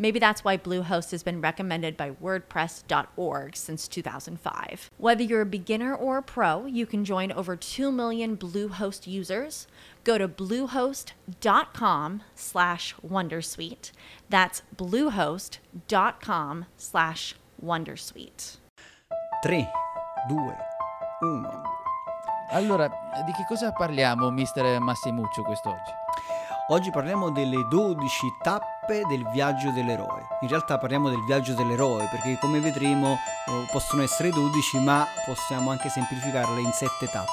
Maybe that's why Bluehost has been recommended by WordPress.org since 2005. Whether you're a beginner or a pro, you can join over 2 million Bluehost users. Go to bluehost.com slash Wondersuite. That's bluehost.com slash Wondersuite. 3, 2, 1. Allora, di che cosa parliamo, mister Massimuccio, quest'oggi? Oggi parliamo delle 12 tappe del viaggio dell'eroe. In realtà parliamo del viaggio dell'eroe perché come vedremo eh, possono essere 12 ma possiamo anche semplificarle in 7 tappe.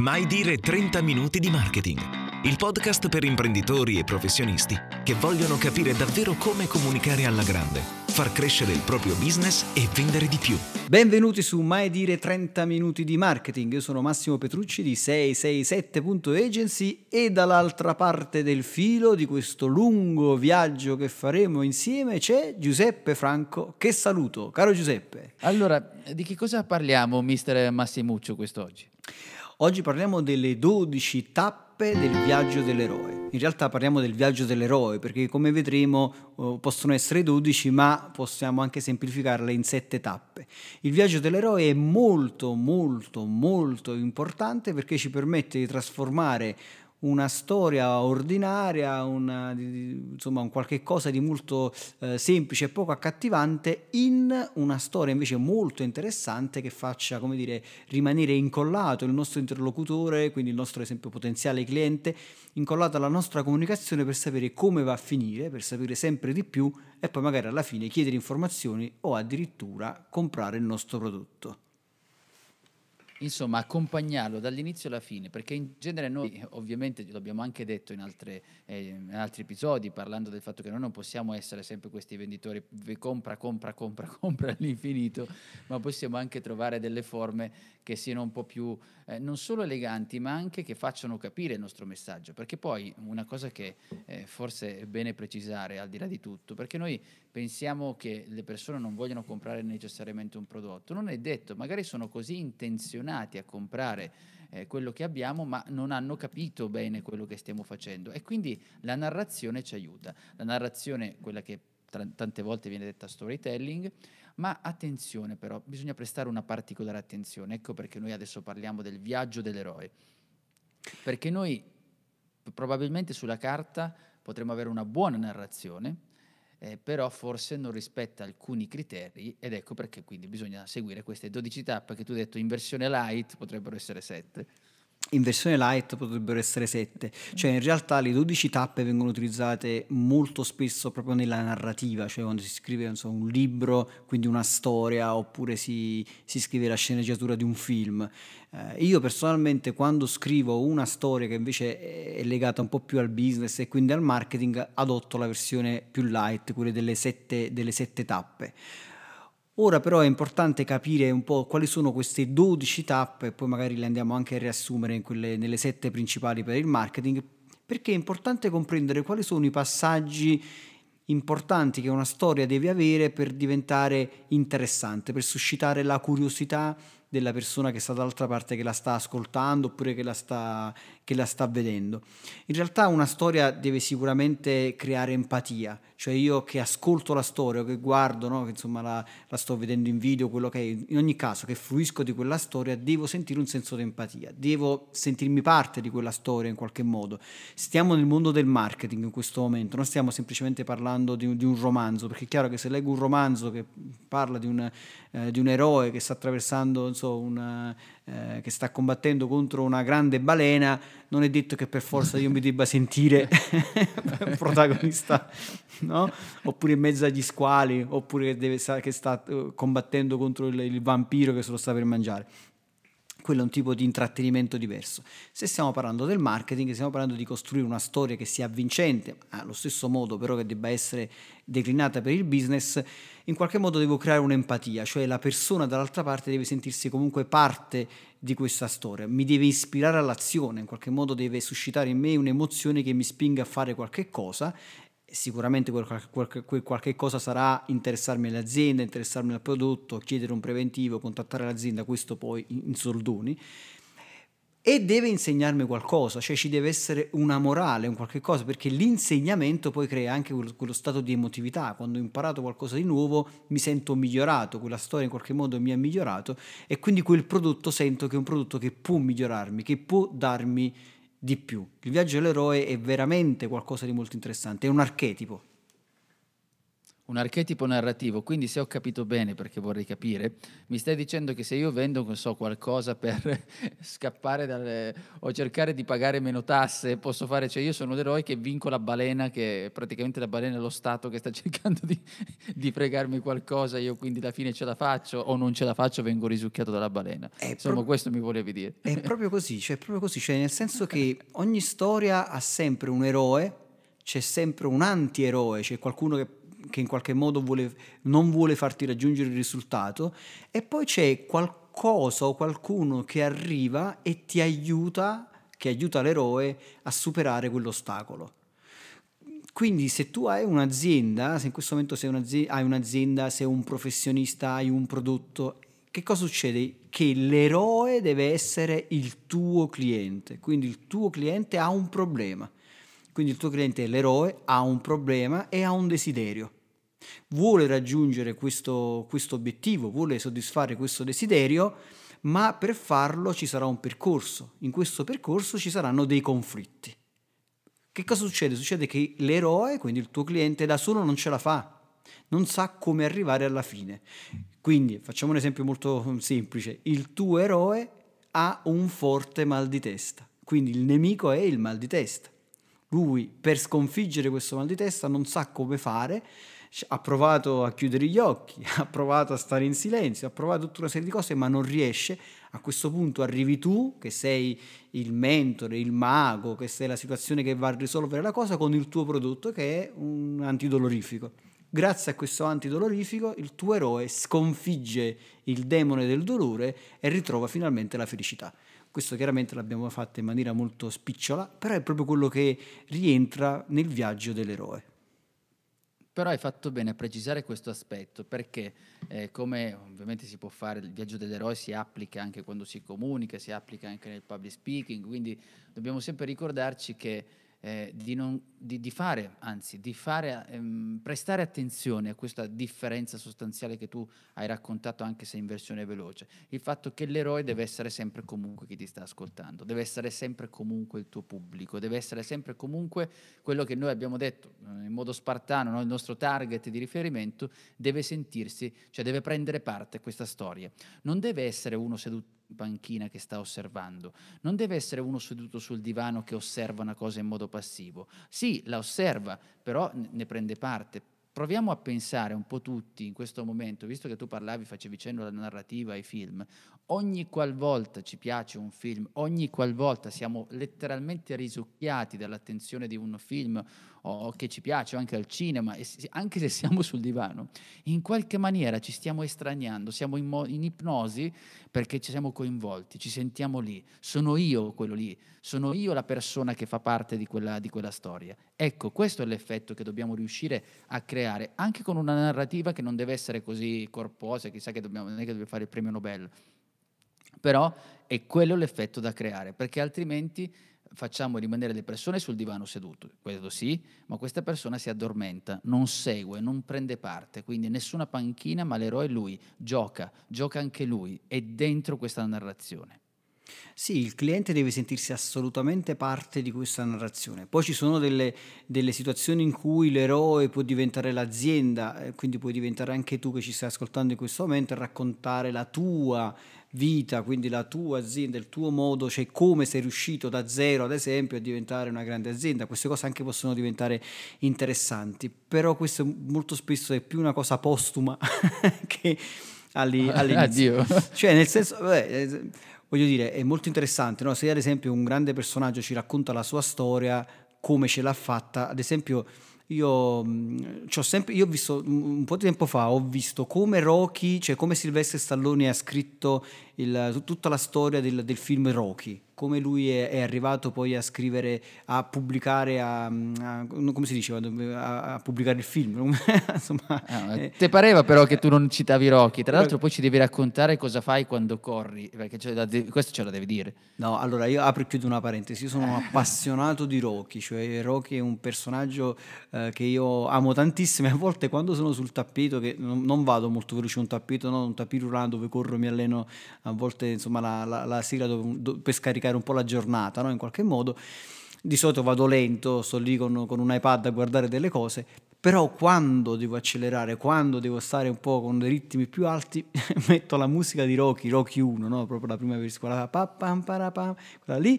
Mai dire 30 minuti di marketing. Il podcast per imprenditori e professionisti che vogliono capire davvero come comunicare alla grande, far crescere il proprio business e vendere di più. Benvenuti su Mai dire 30 minuti di marketing. Io sono Massimo Petrucci di 667.agency e dall'altra parte del filo di questo lungo viaggio che faremo insieme c'è Giuseppe Franco. Che saluto, caro Giuseppe. Allora, di che cosa parliamo, mister Massimuccio, quest'oggi? Oggi parliamo delle 12 tappe del viaggio dell'eroe. In realtà parliamo del viaggio dell'eroe perché come vedremo eh, possono essere 12 ma possiamo anche semplificarle in 7 tappe. Il viaggio dell'eroe è molto molto molto importante perché ci permette di trasformare una storia ordinaria, una, insomma un qualche cosa di molto eh, semplice e poco accattivante in una storia invece molto interessante che faccia, come dire, rimanere incollato il nostro interlocutore, quindi il nostro esempio potenziale cliente, incollato alla nostra comunicazione per sapere come va a finire, per sapere sempre di più e poi magari alla fine chiedere informazioni o addirittura comprare il nostro prodotto insomma accompagnarlo dall'inizio alla fine, perché in genere noi ovviamente l'abbiamo anche detto in, altre, eh, in, altri episodi parlando del fatto che noi non possiamo essere sempre questi venditori compra, compra, compra, compra all'infinito, ma possiamo anche trovare delle forme che siano un po' più eh, non solo eleganti, ma anche che facciano capire il nostro messaggio, perché poi una cosa che eh, forse è bene precisare al di là di tutto, perché noi pensiamo che le persone non vogliono comprare necessariamente un prodotto, non è detto, magari sono così intenzionati a comprare eh, quello che abbiamo, ma non hanno capito bene quello che stiamo facendo. E quindi la narrazione ci aiuta. La narrazione, quella che tra- tante volte viene detta storytelling, ma attenzione però, bisogna prestare una particolare attenzione, ecco perché noi adesso parliamo del viaggio dell'eroe, perché noi probabilmente sulla carta potremmo avere una buona narrazione, eh, però forse non rispetta alcuni criteri ed ecco perché quindi bisogna seguire queste 12 tappe che tu hai detto in versione light potrebbero essere 7 in versione light potrebbero essere 7, cioè in realtà le 12 tappe vengono utilizzate molto spesso proprio nella narrativa, cioè quando si scrive so, un libro, quindi una storia, oppure si, si scrive la sceneggiatura di un film. Eh, io personalmente quando scrivo una storia che invece è legata un po' più al business e quindi al marketing, adotto la versione più light, quelle delle sette, delle sette tappe. Ora però è importante capire un po' quali sono queste 12 tappe e poi magari le andiamo anche a riassumere quelle, nelle sette principali per il marketing, perché è importante comprendere quali sono i passaggi importanti che una storia deve avere per diventare interessante, per suscitare la curiosità della persona che sta dall'altra parte che la sta ascoltando oppure che la sta, che la sta vedendo. In realtà una storia deve sicuramente creare empatia, cioè io che ascolto la storia, che guardo, no? che insomma la, la, sto vedendo in video, quello che è, in ogni caso che fruisco di quella storia, devo sentire un senso di empatia, devo sentirmi parte di quella storia in qualche modo. Stiamo nel mondo del marketing in questo momento, non stiamo semplicemente parlando di, di un romanzo, perché è chiaro che se leggo un romanzo che parla di un, eh, di un eroe che sta attraversando so, una, eh, che sta combattendo contro una grande balena, non è detto che per forza io mi debba sentire protagonista, no? oppure in mezzo agli squali, oppure che, deve, che sta uh, combattendo contro il, il vampiro che se lo sta per mangiare quello è un tipo di intrattenimento diverso. Se stiamo parlando del marketing, stiamo parlando di costruire una storia che sia avvincente, allo stesso modo però che debba essere declinata per il business, in qualche modo devo creare un'empatia, cioè la persona dall'altra parte deve sentirsi comunque parte di questa storia, mi deve ispirare all'azione, in qualche modo deve suscitare in me un'emozione che mi spinga a fare qualche cosa sicuramente quel, quel, quel, qualche cosa sarà interessarmi all'azienda, interessarmi al prodotto, chiedere un preventivo, contattare l'azienda, questo poi in, soldoni, e deve insegnarmi qualcosa, cioè ci deve essere una morale, un qualche cosa, perché l'insegnamento poi crea anche quello, quello, stato di emotività, quando ho imparato qualcosa di nuovo mi sento migliorato, quella storia in qualche modo mi ha migliorato e quindi quel prodotto sento che è un prodotto che può migliorarmi, che può darmi di più. Il viaggio dell'eroe è veramente qualcosa di molto interessante, è un archetipo un archetipo narrativo, quindi se ho capito bene perché vorrei capire, mi stai dicendo che se io vendo so, qualcosa per scappare dalle, o cercare di pagare meno tasse, posso fare, cioè io sono l'eroe che vinco la balena, che praticamente la balena è lo Stato che sta cercando di, di fregarmi qualcosa, io quindi alla fine ce la faccio o non ce la faccio vengo risucchiato dalla balena. È Insomma pro- questo mi volevi dire. È proprio così, cioè proprio così, cioè nel senso che ogni storia ha sempre un eroe, c'è sempre un antieroe, c'è qualcuno che che in qualche modo vuole, non vuole farti raggiungere il risultato e poi c'è qualcosa o qualcuno che arriva e ti aiuta, che aiuta l'eroe a superare quell'ostacolo. Quindi se tu hai un'azienda, se in questo momento un'azienda, hai un'azienda, sei un professionista, hai un prodotto, che cosa succede? Che l'eroe deve essere il tuo cliente, quindi il tuo cliente ha un problema. Quindi il tuo cliente è l'eroe, ha un problema e ha un desiderio vuole raggiungere questo, questo obiettivo, vuole soddisfare questo desiderio, ma per farlo ci sarà un percorso. In questo percorso ci saranno dei conflitti. Che cosa succede? Succede che l'eroe, quindi il tuo cliente, da solo non ce la fa, non sa come arrivare alla fine. Quindi facciamo un esempio molto semplice, il tuo eroe ha un forte mal di testa, quindi il nemico è il mal di testa. Lui per sconfiggere questo mal di testa non sa come fare, ha provato a chiudere gli occhi, ha provato a stare in silenzio, ha provato tutta una serie di cose, ma non riesce. A questo punto arrivi tu, che sei il mentore, il mago, che sei la situazione che va a risolvere la cosa con il tuo prodotto che è un antidolorifico. Grazie a questo antidolorifico il tuo eroe sconfigge il demone del dolore e ritrova finalmente la felicità. Questo chiaramente l'abbiamo fatto in maniera molto spicciola, però è proprio quello che rientra nel viaggio dell'eroe. Però hai fatto bene a precisare questo aspetto perché, eh, come ovviamente si può fare, il viaggio dell'eroe si applica anche quando si comunica, si applica anche nel public speaking, quindi dobbiamo sempre ricordarci che eh, di, non, di, di, fare, anzi, di fare, ehm, prestare attenzione a questa differenza sostanziale che tu hai raccontato anche se in versione veloce. Il fatto che l'eroe deve essere sempre comunque chi ti sta ascoltando, deve essere sempre comunque il tuo pubblico, deve essere sempre comunque quello che noi abbiamo detto eh, in modo spartano, no? il nostro target di riferimento deve sentirsi, cioè deve prendere parte a questa storia. Non deve essere uno seduto panchina che sta osservando. Non deve essere uno seduto sul divano che osserva una cosa in modo passivo. Sì, la osserva, però ne prende parte. Proviamo a pensare un po' tutti in questo momento, visto che tu parlavi, facevi cenno alla narrativa, ai film, ogni qualvolta ci piace un film, ogni qualvolta siamo letteralmente risucchiati dall'attenzione di un film o che ci piace o anche al cinema, anche se siamo sul divano, in qualche maniera ci stiamo estraniando, siamo in, mo- in ipnosi perché ci siamo coinvolti, ci sentiamo lì, sono io quello lì, sono io la persona che fa parte di quella, di quella storia. Ecco, questo è l'effetto che dobbiamo riuscire a creare, anche con una narrativa che non deve essere così corposa, chissà che dobbiamo, non è che dobbiamo fare il premio Nobel, però è quello l'effetto da creare, perché altrimenti facciamo rimanere le persone sul divano seduto, questo sì, ma questa persona si addormenta, non segue, non prende parte, quindi nessuna panchina, ma l'eroe è lui, gioca, gioca anche lui, è dentro questa narrazione. Sì, il cliente deve sentirsi assolutamente parte di questa narrazione. Poi ci sono delle, delle situazioni in cui l'eroe può diventare l'azienda, eh, quindi puoi diventare anche tu che ci stai ascoltando in questo momento e raccontare la tua vita, quindi la tua azienda, il tuo modo, cioè come sei riuscito da zero ad esempio a diventare una grande azienda. Queste cose anche possono diventare interessanti, però questo molto spesso è più una cosa postuma che alli, all'inizio. Addio. Cioè nel senso... Vabbè, eh, voglio dire, è molto interessante, no? se ad esempio un grande personaggio ci racconta la sua storia, come ce l'ha fatta, ad esempio io, mh, sempre, io ho visto un po' di tempo fa, ho visto come Rocky, cioè come Silvestre Stallone ha scritto il, tutta la storia del, del, film Rocky, come lui è, è, arrivato poi a scrivere, a pubblicare, a, a come si diceva, a, a pubblicare il film. Insomma, ah, eh, ti pareva però che tu non citavi Rocky, tra l'altro poi ci devi raccontare cosa fai quando corri, perché ce questo ce lo devi dire. No, allora io apro e chiudo una parentesi, io sono un appassionato di Rocky, cioè Rocky è un personaggio eh, che io amo tantissimo e a volte quando sono sul tappeto, che non, non vado molto veloce un tappeto, no, un tapis roulant dove corro, mi alleno a volte insomma la, la, la sera dove, dove, per scaricare un po' la giornata no? in qualche modo. Di solito vado lento, sto lì con, con un iPad a guardare delle cose, però quando devo accelerare, quando devo stare un po' con dei ritmi più alti, metto la musica di Rocky, Rocky 1, no? proprio la prima versione, quella lì,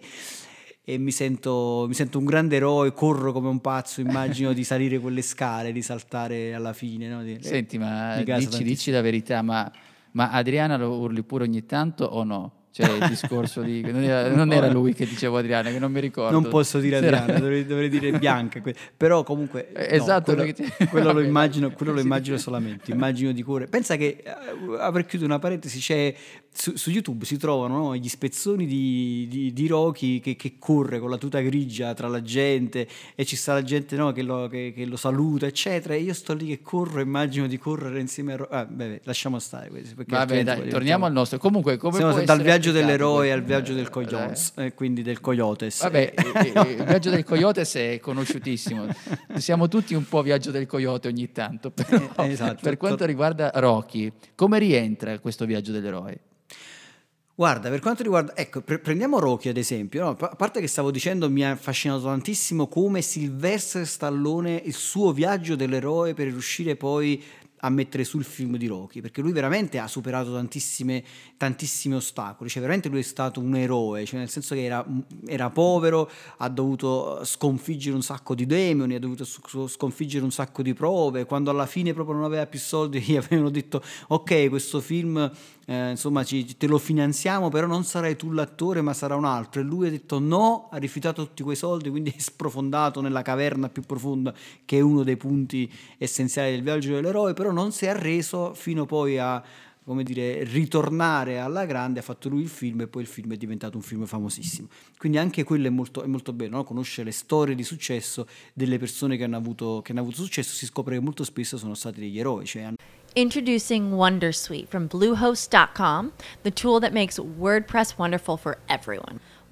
e mi sento, mi sento, un grande eroe, corro come un pazzo, immagino di salire quelle scale, di saltare alla fine. No? Di, Senti, ma dici, dici, la verità, ma ma Adriana lo urli pure ogni tanto o no? Cioè il discorso di... Non era, non era lui che dicevo Adriana, che non mi ricordo. Non posso dire Adriana, dovrei, dovrei dire Bianca. Però comunque... Eh, esatto. No, quello, quello, lo immagino, quello lo immagino solamente, immagino di cuore. Pensa che, uh, aver chiuso una parentesi, c'è su, su, YouTube si trovano no, gli spezzoni di, di, di Rocky che, che, corre con la tuta grigia tra la gente e ci sta la gente no, che, lo, che, che, lo, saluta, eccetera. E io sto lì che corro, immagino di correre insieme a Rocky. Ah, beh, lasciamo stare. Vabbè, dai, torniamo al nostro. Comunque, come Siamo dal viaggio dell'eroe al viaggio del Coyotes, eh. quindi del Coyotes. Vabbè, il viaggio del Coyotes è conosciutissimo. Siamo tutti un po' viaggio del Coyote ogni tanto. Però, eh, esatto. Per quanto riguarda Rocky, come rientra questo viaggio dell'eroe? Guarda, per quanto riguarda, ecco, pre- prendiamo Rocky ad esempio, no? a parte che stavo dicendo mi ha affascinato tantissimo come Sylvester Stallone, il suo viaggio dell'eroe per riuscire poi a mettere sul film di Rocky, perché lui veramente ha superato tantissimi ostacoli, cioè veramente lui è stato un eroe, cioè nel senso che era, era, povero, ha dovuto sconfiggere un sacco di demoni, ha dovuto sconfiggere un sacco di prove, quando alla fine proprio non aveva più soldi gli avevano detto ok questo film eh, insomma ci, te lo finanziamo, però non sarai tu l'attore ma sarà un altro. E lui ha detto no, ha rifiutato tutti quei soldi, quindi è sprofondato nella caverna più profonda, che è uno dei punti essenziali del viaggio dell'eroe, però non si è arreso fino poi a come dire, ritornare alla grande, ha fatto lui il film e poi il film è diventato un film famosissimo. Quindi anche quello è molto, è molto bello, no? conoscere le storie di successo delle persone che hanno, avuto, che hanno avuto successo, si scopre che molto spesso sono stati degli eroi. Cioè. Introducing Wondersuite from Bluehost.com, the tool that makes WordPress wonderful for everyone.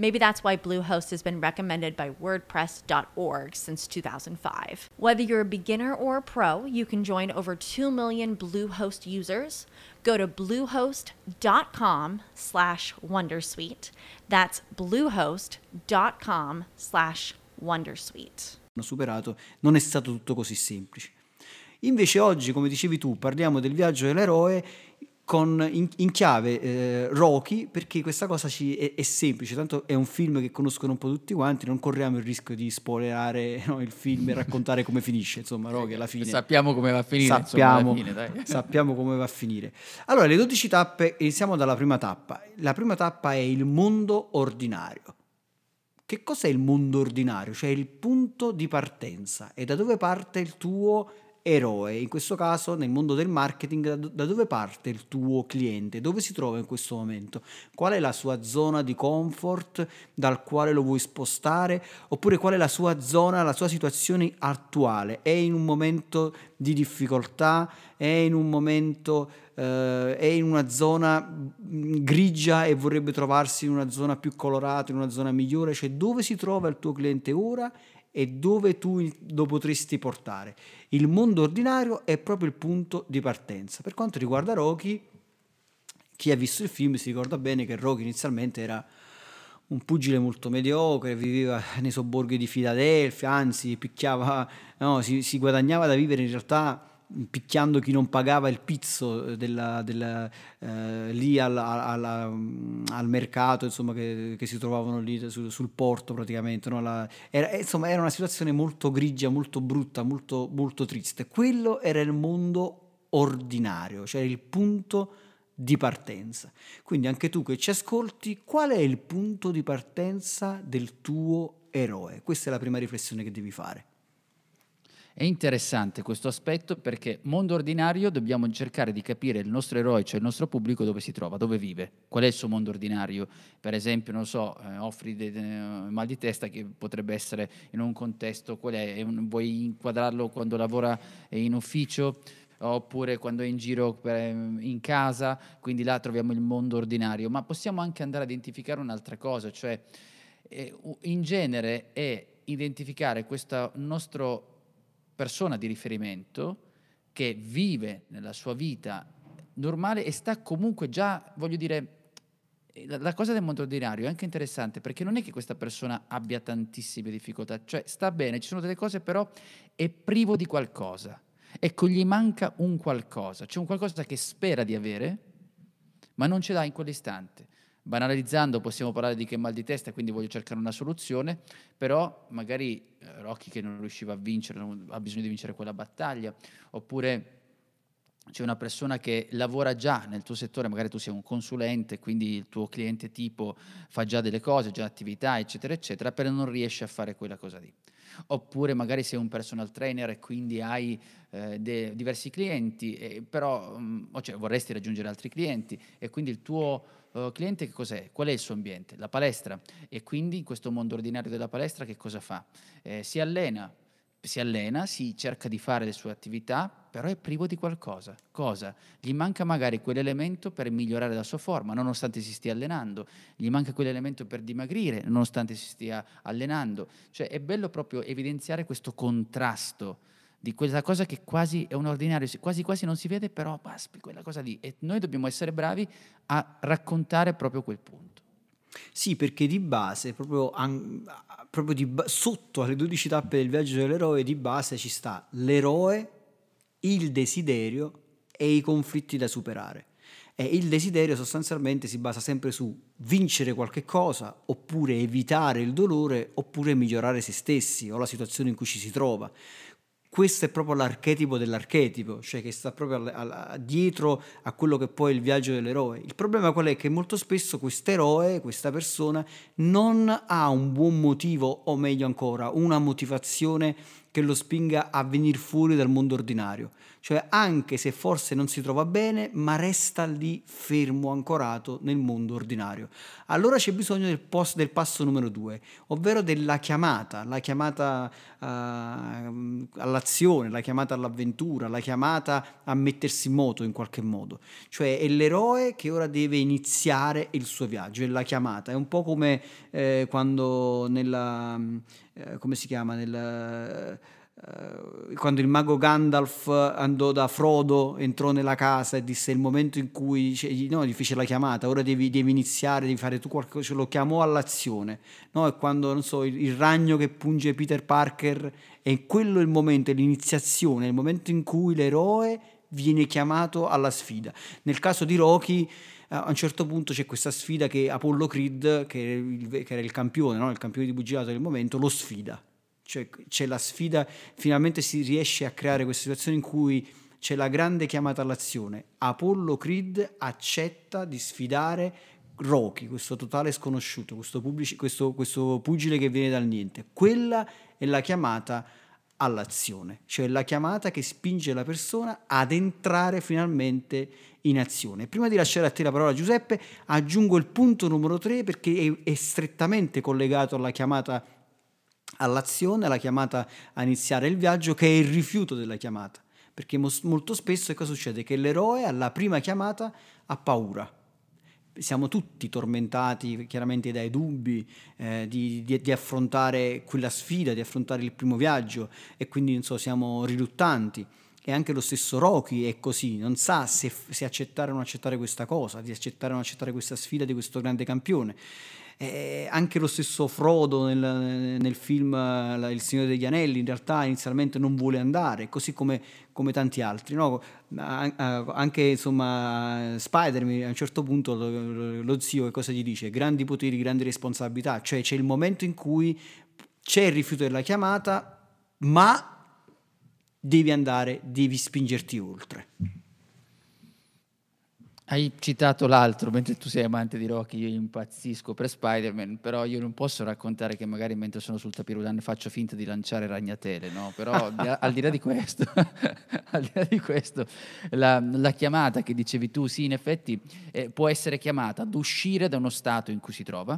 Maybe that's why Bluehost has been recommended by WordPress.org since 2005. Whether you're a beginner or a pro, you can join over 2 million Bluehost users. Go to bluehost.com slash Wondersuite. That's bluehost.com slash Wondersuite. superato, non è stato tutto così semplice. Invece oggi, come dicevi tu, parliamo del viaggio dell'eroe con, in, in, chiave eh, Rocky, perché questa cosa ci, è, è, semplice, tanto è un film che conoscono un po' tutti quanti, non corriamo il rischio di spoilerare no, il film e raccontare come finisce, insomma, Rocky alla fine. Sappiamo come va a finire, sappiamo, insomma, fine, sappiamo come va a finire. Allora, le 12 tappe, iniziamo dalla prima tappa. La prima tappa è il mondo ordinario. che cos'è il mondo ordinario? Cioè il punto di partenza e da dove parte il tuo eroe. In questo caso, nel mondo del marketing, da dove parte il tuo cliente? Dove si trova in questo momento? Qual è la sua zona di comfort dal quale lo vuoi spostare? Oppure qual è la sua zona, la sua situazione attuale? È in un momento di difficoltà? È in un momento, eh, è in una zona mm, grigia e vorrebbe trovarsi in una zona più colorata, in una zona migliore? Cioè dove si trova il tuo cliente ora? E dove tu lo potresti portare. Il mondo ordinario è proprio il punto di partenza. Per quanto riguarda Rocky, chi ha visto il film si ricorda bene che Rocky inizialmente era un pugile molto mediocre, viveva nei sobborghi di Filadelfia, anzi picchiava, no, si, si guadagnava da vivere in realtà picchiando chi non pagava il pizzo eh, della, della, eh, lì al, al, mm, al, mercato insomma, che, che, si trovavano lì sul, sul porto praticamente. No? La, era, insomma, era una situazione molto grigia, molto brutta, molto, molto triste. Quello era il mondo ordinario, cioè il punto di partenza. Quindi anche tu che ci ascolti, qual è il punto di partenza del tuo eroe? Questa è la prima riflessione che devi fare. È interessante questo aspetto perché mondo ordinario dobbiamo cercare di capire il nostro eroe, cioè il nostro pubblico, dove si trova, dove vive, qual è il suo mondo ordinario. Per esempio, non so, eh, offri de, de, mal di testa che potrebbe essere in un contesto, qual è? Un, vuoi inquadrarlo quando lavora in ufficio? oppure quando è in giro per, in casa, quindi là troviamo il mondo ordinario, ma possiamo anche andare a identificare un'altra cosa, cioè eh, in genere è identificare questo nostro persona di riferimento che vive nella sua vita normale e sta comunque già, voglio dire, la, cosa del mondo ordinario è anche interessante perché non è che questa persona abbia tantissime difficoltà, cioè sta bene, ci sono delle cose però è privo di qualcosa. Ecco, gli manca un qualcosa, c'è un qualcosa che spera di avere, ma non ce l'ha in quell'istante. Banalizzando possiamo parlare di che mal di testa, quindi voglio cercare una soluzione, però magari eh, Rocky che non riusciva a vincere, ha bisogno di vincere quella battaglia, oppure c'è una persona che lavora già nel tuo settore, magari tu sei un consulente, quindi il tuo cliente tipo fa già delle cose, già attività, eccetera, eccetera, però non riesce a fare quella cosa lì. Oppure magari sei un personal trainer e quindi hai eh, de- diversi clienti, eh, però mh, mm, cioè, vorresti raggiungere altri clienti e quindi il tuo uh, cliente che cos'è? Qual è il suo ambiente? La palestra. E quindi in questo mondo ordinario della palestra che cosa fa? Eh, si allena, si allena, si cerca di fare le sue attività, però è privo di qualcosa. Cosa? Gli manca magari quell'elemento per migliorare la sua forma, nonostante si stia allenando. Gli manca quell'elemento per dimagrire, nonostante si stia allenando. Cioè è bello proprio evidenziare questo contrasto di quella cosa che quasi è un ordinario, quasi quasi non si vede, però paspi, quella cosa lì. E noi dobbiamo essere bravi a raccontare proprio quel punto. Sì, perché di base, proprio, proprio di sotto alle 12 tappe del viaggio dell'eroe, di base ci sta l'eroe, il desiderio e i conflitti da superare. E il desiderio sostanzialmente si basa sempre su vincere qualche cosa, oppure evitare il dolore, oppure migliorare se stessi o la situazione in cui ci si trova questo è proprio l'archetipo dell'archetipo, cioè che sta proprio al, al, dietro a quello che poi è il viaggio dell'eroe. Il problema qual è? Che molto spesso questo eroe, questa persona, non ha un buon motivo, o meglio ancora, una motivazione che lo spinga a venire fuori dal mondo ordinario. Cioè anche se forse non si trova bene, ma resta lì fermo, ancorato nel mondo ordinario. Allora c'è bisogno del, post, del passo numero due, ovvero della chiamata, la chiamata uh, all'azione, la chiamata all'avventura, la chiamata a mettersi in moto in qualche modo. Cioè è l'eroe che ora deve iniziare il suo viaggio, è la chiamata. È un po' come eh, quando nella eh, come si chiama, nel, eh, quando il mago Gandalf andò da Frodo, entrò nella casa e disse il momento in cui cioè, no, gli fece la chiamata, ora devi, devi, iniziare, devi fare tu qualcosa, ce lo chiamò all'azione. No? E quando so, il, il, ragno che punge Peter Parker, e quello è il momento, è l'iniziazione, è il momento in cui l'eroe viene chiamato alla sfida. Nel caso di Rocky a un certo punto c'è questa sfida che Apollo Creed, che, era il campione, no? il campione di pugilato del momento, lo sfida. Cioè c'è la sfida, finalmente si riesce a creare questa situazione in cui c'è la grande chiamata all'azione. Apollo Creed accetta di sfidare Rocky, questo totale sconosciuto, questo, pubblici, questo, questo pugile che viene dal niente. Quella è la chiamata all'azione, cioè la chiamata che spinge la persona ad entrare finalmente in azione. Prima di lasciare a te la parola Giuseppe, aggiungo il punto numero 3 perché è, strettamente collegato alla chiamata all'azione, alla chiamata a iniziare il viaggio, che è il rifiuto della chiamata. Perché molto spesso cosa succede? Che l'eroe alla prima chiamata ha paura siamo tutti tormentati chiaramente dai dubbi eh, di, di, di, affrontare quella sfida, di affrontare il primo viaggio e quindi so, siamo riluttanti. E anche lo stesso Rocky è così, non sa se, se accettare o non accettare questa cosa, di accettare o non accettare questa sfida di questo grande campione. Eh, anche lo stesso Frodo nel, nel, film Il Signore degli Anelli in realtà inizialmente non vuole andare, così come, come tanti altri. No? Anche insomma, Spider-Man a un certo punto lo, lo zio che cosa gli dice? Grandi poteri, grandi responsabilità, cioè c'è il momento in cui c'è il rifiuto della chiamata, ma devi andare, devi spingerti oltre. Hai citato l'altro, mentre tu sei amante di Rocky, io impazzisco per Spider-Man, però io non posso raccontare che magari mentre sono sul tapirulan faccio finta di lanciare ragnatele, no? Però al di là di questo, al di là di questo la, la, chiamata che dicevi tu, sì, in effetti eh, può essere chiamata ad uscire da uno stato in cui si trova,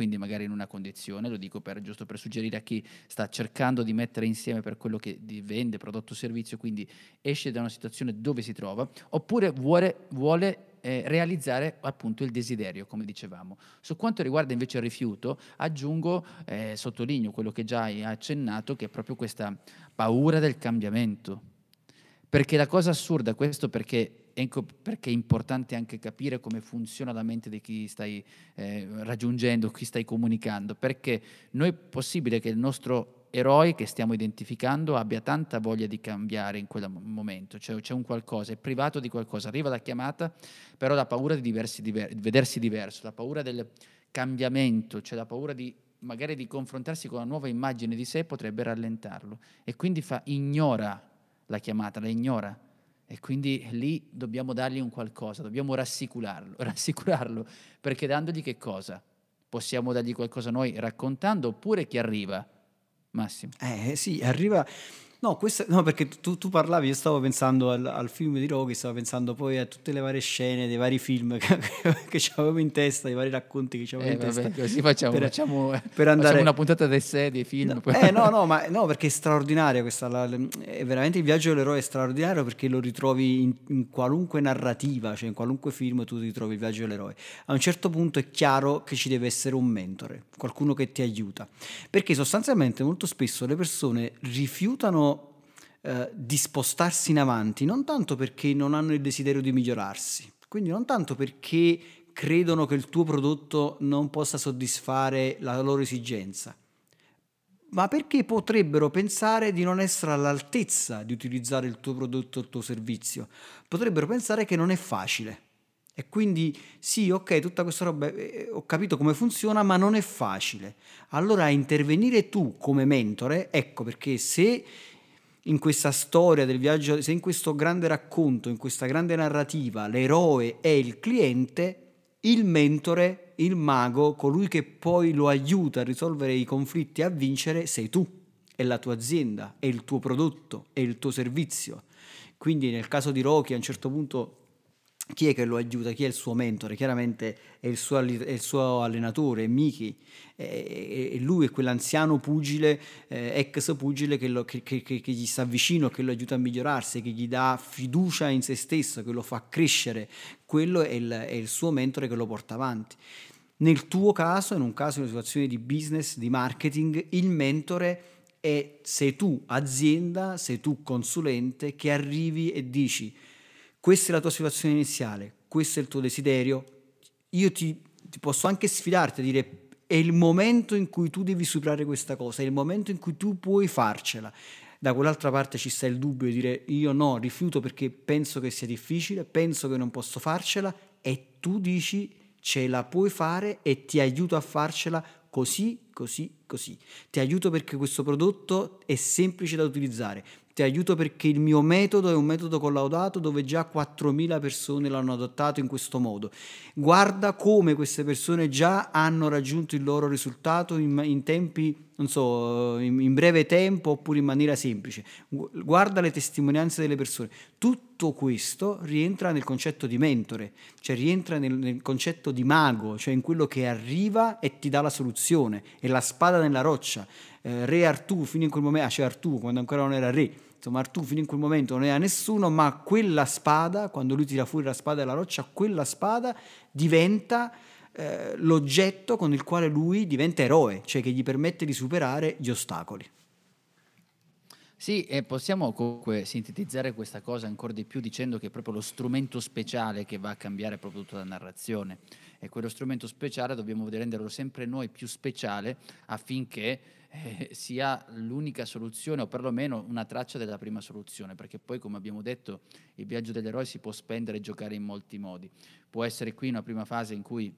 quindi magari in una condizione, lo dico per, giusto per suggerire a chi sta cercando di mettere insieme per quello che vende prodotto o servizio, quindi esce da una situazione dove si trova, oppure vuole, vuole eh, realizzare appunto il desiderio, come dicevamo. Su quanto riguarda invece il rifiuto, aggiungo, eh, sottolineo quello che già hai accennato, che è proprio questa paura del cambiamento. Perché la cosa assurda, questo perché perché è importante anche capire come funziona la mente di chi stai eh, raggiungendo, chi stai comunicando, perché noi è possibile che il nostro eroe che stiamo identificando abbia tanta voglia di cambiare in quel momento, cioè c'è un qualcosa, è privato di qualcosa, arriva la chiamata, però la paura di, diversi, diver- vedersi diverso, la paura del cambiamento, cioè la paura di magari di confrontarsi con una nuova immagine di sé potrebbe rallentarlo e quindi fa, ignora la chiamata, la ignora e quindi lì dobbiamo dargli un qualcosa, dobbiamo rassicurarlo, rassicurarlo, perché dandogli che cosa? Possiamo dargli qualcosa noi raccontando oppure chi arriva? Massimo. Eh sì, arriva No, questa, no perché tu, tu, parlavi, io stavo pensando al, al, film di Rocky, stavo pensando poi a tutte le varie scene dei vari film che, che avevo in testa, i vari racconti che avevo eh, in vabbè, testa. Così facciamo, per, facciamo, per andare... facciamo una puntata dei sé, dei film. No, eh, no, no, ma, no, perché è straordinaria questa, la, è veramente il viaggio dell'eroe è straordinario perché lo ritrovi in, in, qualunque narrativa, cioè in qualunque film tu ritrovi il viaggio dell'eroe. A un certo punto è chiaro che ci deve essere un mentore, qualcuno che ti aiuta, perché sostanzialmente molto spesso le persone rifiutano eh, di spostarsi in avanti, non tanto perché non hanno il desiderio di migliorarsi, quindi non tanto perché credono che il tuo prodotto non possa soddisfare la loro esigenza, ma perché potrebbero pensare di non essere all'altezza di utilizzare il tuo prodotto o il tuo servizio, potrebbero pensare che non è facile. E quindi sì, ok, tutta questa roba eh, ho capito come funziona, ma non è facile. Allora intervenire tu come mentore, ecco perché se in questa storia del viaggio, se in questo grande racconto, in questa grande narrativa, l'eroe è il cliente, il mentore, il mago, colui che poi lo aiuta a risolvere i conflitti a vincere, sei tu, è la tua azienda, è il tuo prodotto, è il tuo servizio. Quindi nel caso di Rocky a un certo punto chi è che lo aiuta? Chi è il suo mentore? Chiaramente è il suo, è il suo allenatore, Miki, e lui è quell'anziano pugile, eh, ex pugile che, lo, che, che, che, gli sta vicino, che lo aiuta a migliorarsi, che gli dà fiducia in se stesso, che lo fa crescere. Quello è il, è il suo mentore che lo porta avanti. Nel tuo caso, in un caso, in una situazione di business, di marketing, il mentore è sei tu azienda, sei tu consulente che arrivi e dici questa è la tua situazione iniziale, questo è il tuo desiderio, io ti, ti posso anche sfidarti a dire è il momento in cui tu devi superare questa cosa, è il momento in cui tu puoi farcela. Da quell'altra parte ci sta il dubbio di dire io no, rifiuto perché penso che sia difficile, penso che non posso farcela e tu dici ce la puoi fare e ti aiuto a farcela così, così, così. Ti aiuto perché questo prodotto è semplice da utilizzare, ti aiuto perché il mio metodo è un metodo collaudato dove già 4.000 persone l'hanno adottato in questo modo. Guarda come queste persone già hanno raggiunto il loro risultato in, in tempi non so, in, in, breve tempo oppure in maniera semplice. Guarda le testimonianze delle persone. Tutto questo rientra nel concetto di mentore, cioè rientra nel, nel, concetto di mago, cioè in quello che arriva e ti dà la soluzione. È la spada nella roccia. Eh, re Artù, fino in quel momento, ah, c'è Artù quando ancora non era re. Insomma, Artù fino in quel momento non era nessuno, ma quella spada, quando lui tira fuori la spada della roccia, quella spada diventa eh, l'oggetto con il quale lui diventa eroe, cioè che gli permette di superare gli ostacoli. Sì, e possiamo comunque sintetizzare questa cosa ancora di più dicendo che è proprio lo strumento speciale che va a cambiare proprio tutta la narrazione. E quello strumento speciale dobbiamo renderlo sempre noi più speciale affinché eh, sia l'unica soluzione o perlomeno una traccia della prima soluzione, perché poi come abbiamo detto il viaggio dell'eroe si può spendere e giocare in molti modi. Può essere qui una prima fase in cui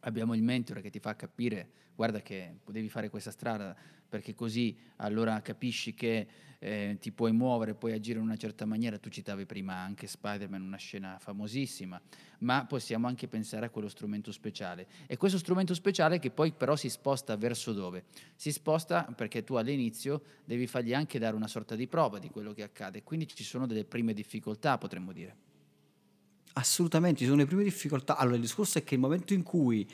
abbiamo il mentore che ti fa capire guarda che devi fare questa strada perché così allora capisci che eh, ti puoi muovere, puoi agire in una certa maniera. Tu citavi prima anche Spider-Man, una scena famosissima, ma possiamo anche pensare a quello strumento speciale. E questo strumento speciale che poi però si sposta verso dove? Si sposta perché tu all'inizio devi fargli anche dare una sorta di prova di quello che accade, quindi ci sono delle prime difficoltà, potremmo dire. Assolutamente, ci sono le prime difficoltà. Allora, il discorso è che il momento in cui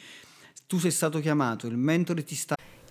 tu sei stato chiamato, il mentore ti sta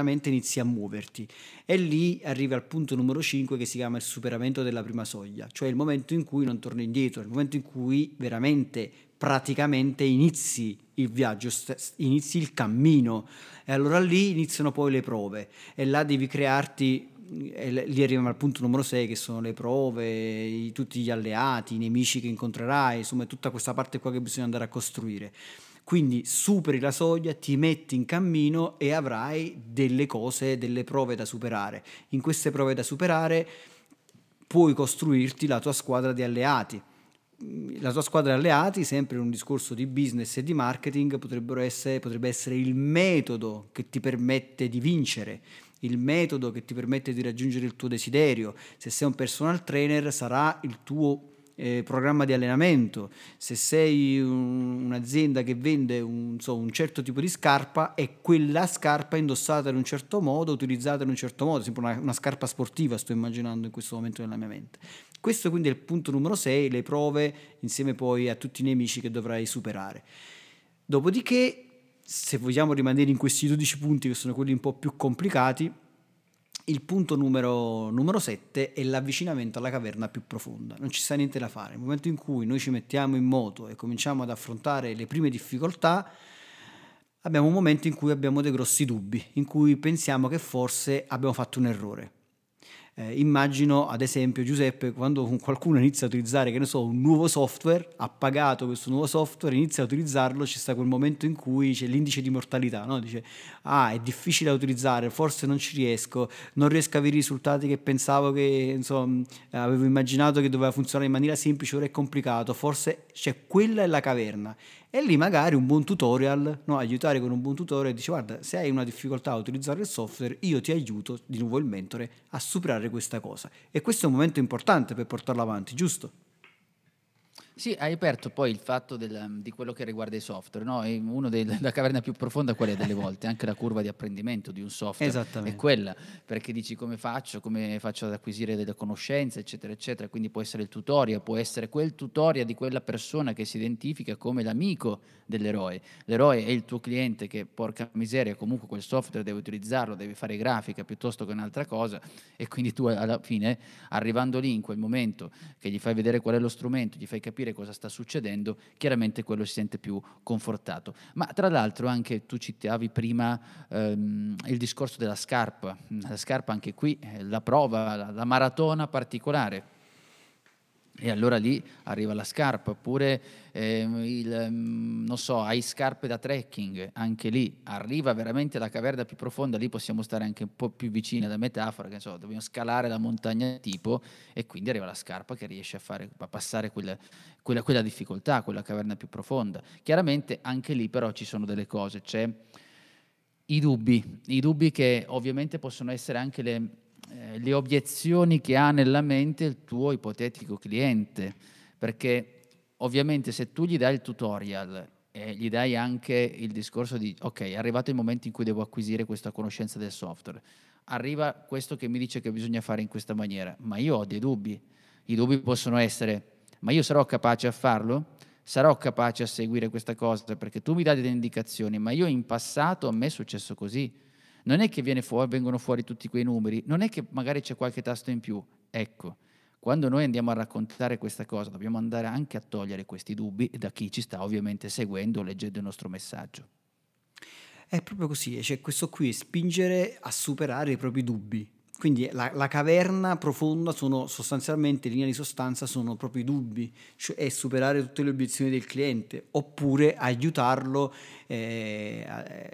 inizi a muoverti. e lì arriva al punto numero 5 che si chiama il superamento della prima soglia, cioè il momento in cui non torni indietro, il momento in cui veramente praticamente inizi il viaggio, inizi il cammino e allora lì iniziano poi le prove e là devi crearti lì arriviamo al punto numero 6 che sono le prove, i, tutti gli alleati, i nemici che incontrerai, insomma tutta questa parte qua che bisogna andare a costruire. Quindi superi la soglia, ti metti in cammino e avrai delle cose, delle prove da superare. In queste prove da superare puoi costruirti la tua squadra di alleati. La tua squadra di alleati, sempre in un discorso di business e di marketing, essere, potrebbe essere il metodo che ti permette di vincere, il metodo che ti permette di raggiungere il tuo desiderio. Se sei un personal trainer sarà il tuo eh, programma di allenamento, se sei un, un'azienda che vende un, so, un, certo tipo di scarpa, è quella scarpa indossata in un certo modo, utilizzata in un certo modo, sempre una, una scarpa sportiva sto immaginando in questo momento nella mia mente. Questo quindi è il punto numero 6, le prove insieme poi a tutti i nemici che dovrai superare. Dopodiché, se vogliamo rimanere in questi 12 punti che sono quelli un po' più complicati, il punto numero, numero 7 è l'avvicinamento alla caverna più profonda. Non ci sta niente da fare. Nel momento in cui noi ci mettiamo in moto e cominciamo ad affrontare le prime difficoltà, abbiamo un momento in cui abbiamo dei grossi dubbi, in cui pensiamo che forse abbiamo fatto un errore. Eh, immagino ad esempio Giuseppe quando qualcuno inizia a utilizzare che ne so un nuovo software, ha pagato questo nuovo software, inizia a utilizzarlo, c'è sta quel momento in cui c'è l'indice di mortalità, no? dice ah è difficile da utilizzare, forse non ci riesco, non riesco a avere i risultati che pensavo che insomma avevo immaginato che doveva funzionare in maniera semplice, ora è complicato, forse c'è quella è la caverna e lì magari un buon tutorial, no? aiutare con un buon tutorial, dice guarda se hai una difficoltà a utilizzare il software io ti aiuto, di nuovo il mentore, a superare questa cosa. E questo è un momento importante per portarlo avanti, giusto? Sì, hai aperto poi il fatto del, di quello che riguarda i software, no? È uno della caverna più profonda qual è delle volte? Anche la curva di apprendimento di un software è quella, perché dici come faccio, come faccio ad acquisire delle conoscenze, eccetera, eccetera. Quindi può essere il tutorial, può essere quel tutorial di quella persona che si identifica come l'amico dell'eroe. L'eroe è il tuo cliente che, porca miseria, comunque quel software deve utilizzarlo, deve fare grafica piuttosto che un'altra cosa e quindi tu alla fine, arrivando lì in quel momento che gli fai vedere qual è lo strumento, gli fai capire capire cosa sta succedendo, chiaramente quello si sente più confortato. Ma tra l'altro anche tu citavi prima ehm, il discorso della scarpa, la scarpa anche qui, eh, la prova, la, la maratona particolare e allora lì arriva la scarpa, oppure eh, il, mm, non so, hai scarpe da trekking, anche lì arriva veramente la caverna più profonda, lì possiamo stare anche un po' più vicini alla metafora, che so, dobbiamo scalare la montagna tipo e quindi arriva la scarpa che riesce a, fare, a passare quella, quella, quella difficoltà, quella caverna più profonda. Chiaramente anche lì però ci sono delle cose, c'è i dubbi, i dubbi che ovviamente possono essere anche le eh, le obiezioni che ha nella mente il tuo ipotetico cliente, perché ovviamente se tu gli dai il tutorial e gli dai anche il discorso di ok, è arrivato il momento in cui devo acquisire questa conoscenza del software, arriva questo che mi dice che bisogna fare in questa maniera, ma io ho dei dubbi, i dubbi possono essere ma io sarò capace a farlo? Sarò capace a seguire questa cosa? Perché tu mi dai delle indicazioni, ma io in passato a me è successo così non è che fuori, vengono fuori tutti quei numeri, non è che magari c'è qualche tasto in più. Ecco, quando noi andiamo a raccontare questa cosa, dobbiamo andare anche a togliere questi dubbi da chi ci sta ovviamente seguendo leggendo il nostro messaggio. È proprio così, c'è cioè questo qui, spingere a superare i propri dubbi, quindi la, la, caverna profonda sono sostanzialmente, in linea di sostanza, sono proprio i dubbi, cioè è superare tutte le obiezioni del cliente, oppure aiutarlo eh,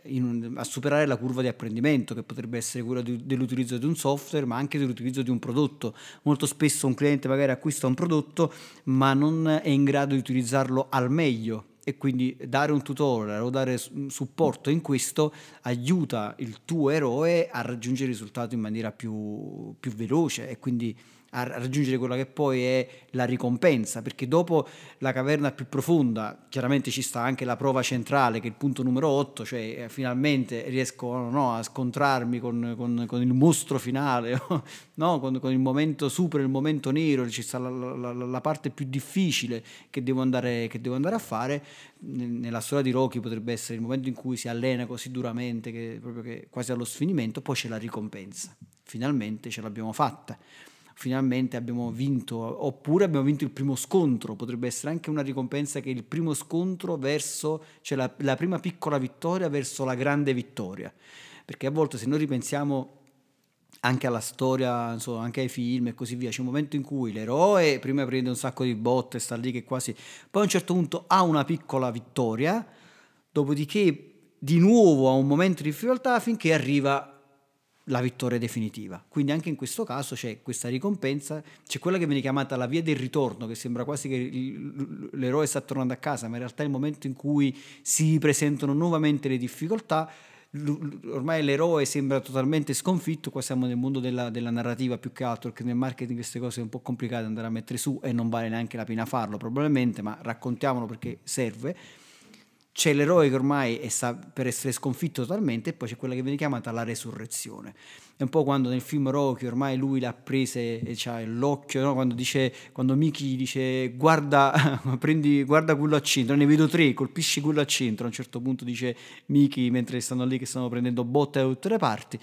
un, a superare la curva di apprendimento, che potrebbe essere quella di, dell'utilizzo di un software, ma anche dell'utilizzo di un prodotto. Molto spesso un cliente magari acquista un prodotto, ma non è in grado di utilizzarlo al meglio e quindi dare un tutorial o dare supporto in questo aiuta il tuo eroe a raggiungere il risultato in maniera più, più veloce e quindi a raggiungere quella che poi è la ricompensa, perché dopo la caverna più profonda chiaramente ci sta anche la prova centrale che è il punto numero 8, cioè eh, finalmente riesco no, a scontrarmi con, con, con, il mostro finale, no? con, con, il momento super, il momento nero, ci sta la, la, la parte più difficile che devo, andare, che devo andare a fare, nella storia di Rocky potrebbe essere il momento in cui si allena così duramente che che quasi allo sfinimento, poi c'è la ricompensa, finalmente ce l'abbiamo fatta finalmente abbiamo vinto, oppure abbiamo vinto il primo scontro, potrebbe essere anche una ricompensa che il primo scontro verso, cioè la, la prima piccola vittoria verso la grande vittoria, perché a volte se noi ripensiamo anche alla storia, insomma, anche ai film e così via. C'è un momento in cui l'eroe prima prende un sacco di botte, sta lì che quasi... Poi a un certo punto ha una piccola vittoria, dopodiché di nuovo ha un momento di difficoltà finché arriva la vittoria definitiva. Quindi anche in questo caso c'è questa ricompensa, c'è quella che viene chiamata la via del ritorno, che sembra quasi che l'eroe sta tornando a casa, ma in realtà è il momento in cui si presentano nuovamente le difficoltà. Ormai l'eroe sembra totalmente sconfitto, qua siamo nel mondo della, della narrativa più che altro, perché nel marketing queste cose sono un po' complicate andare a mettere su e non vale neanche la pena farlo probabilmente, ma raccontiamolo perché serve c'è l'eroe che ormai sta per essere sconfitto totalmente e poi c'è quella che viene chiamata la resurrezione. È un po' quando nel film Rocky ormai lui l'ha presa e c'ha l'occhio, no? quando, dice, quando Miki dice guarda, prendi, guarda quello a centro, ne vedo tre, colpisci quello a centro, a un certo punto dice Miki mentre stanno lì che stanno prendendo botte da tutte le parti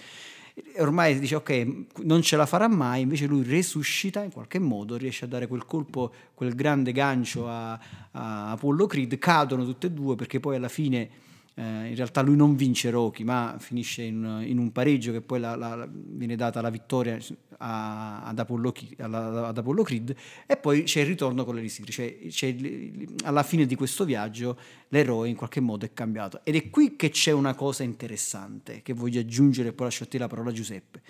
ormai dice ok, non ce la farà mai, invece lui resuscita in qualche modo, riesce a dare quel colpo, quel grande gancio a, a Apollo Creed, cadono tutte e due perché poi alla fine eh, in realtà lui non vince Rocky, ma finisce in, in un pareggio che poi la, la, viene data la vittoria a, ad, Apollo, ad, Apollo, Creed e poi c'è il ritorno con le risiri, cioè c'è, alla fine di questo viaggio l'eroe in qualche modo è cambiato ed è qui che c'è una cosa interessante che voglio aggiungere poi lascio a te la parola Giuseppe.